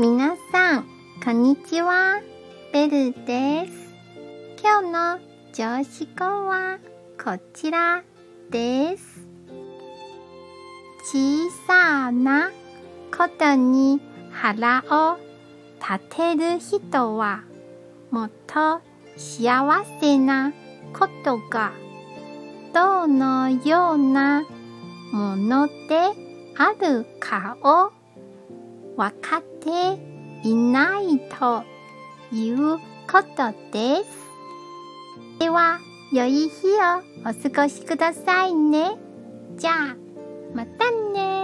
皆さん、こんにちは。ベルです。今日の上司語はこちらです。小さなことに腹を立てる人はもっと幸せなことがどのようなものであるかを分かっていないということです。では、良い日をお過ごしくださいね。じゃあ、またね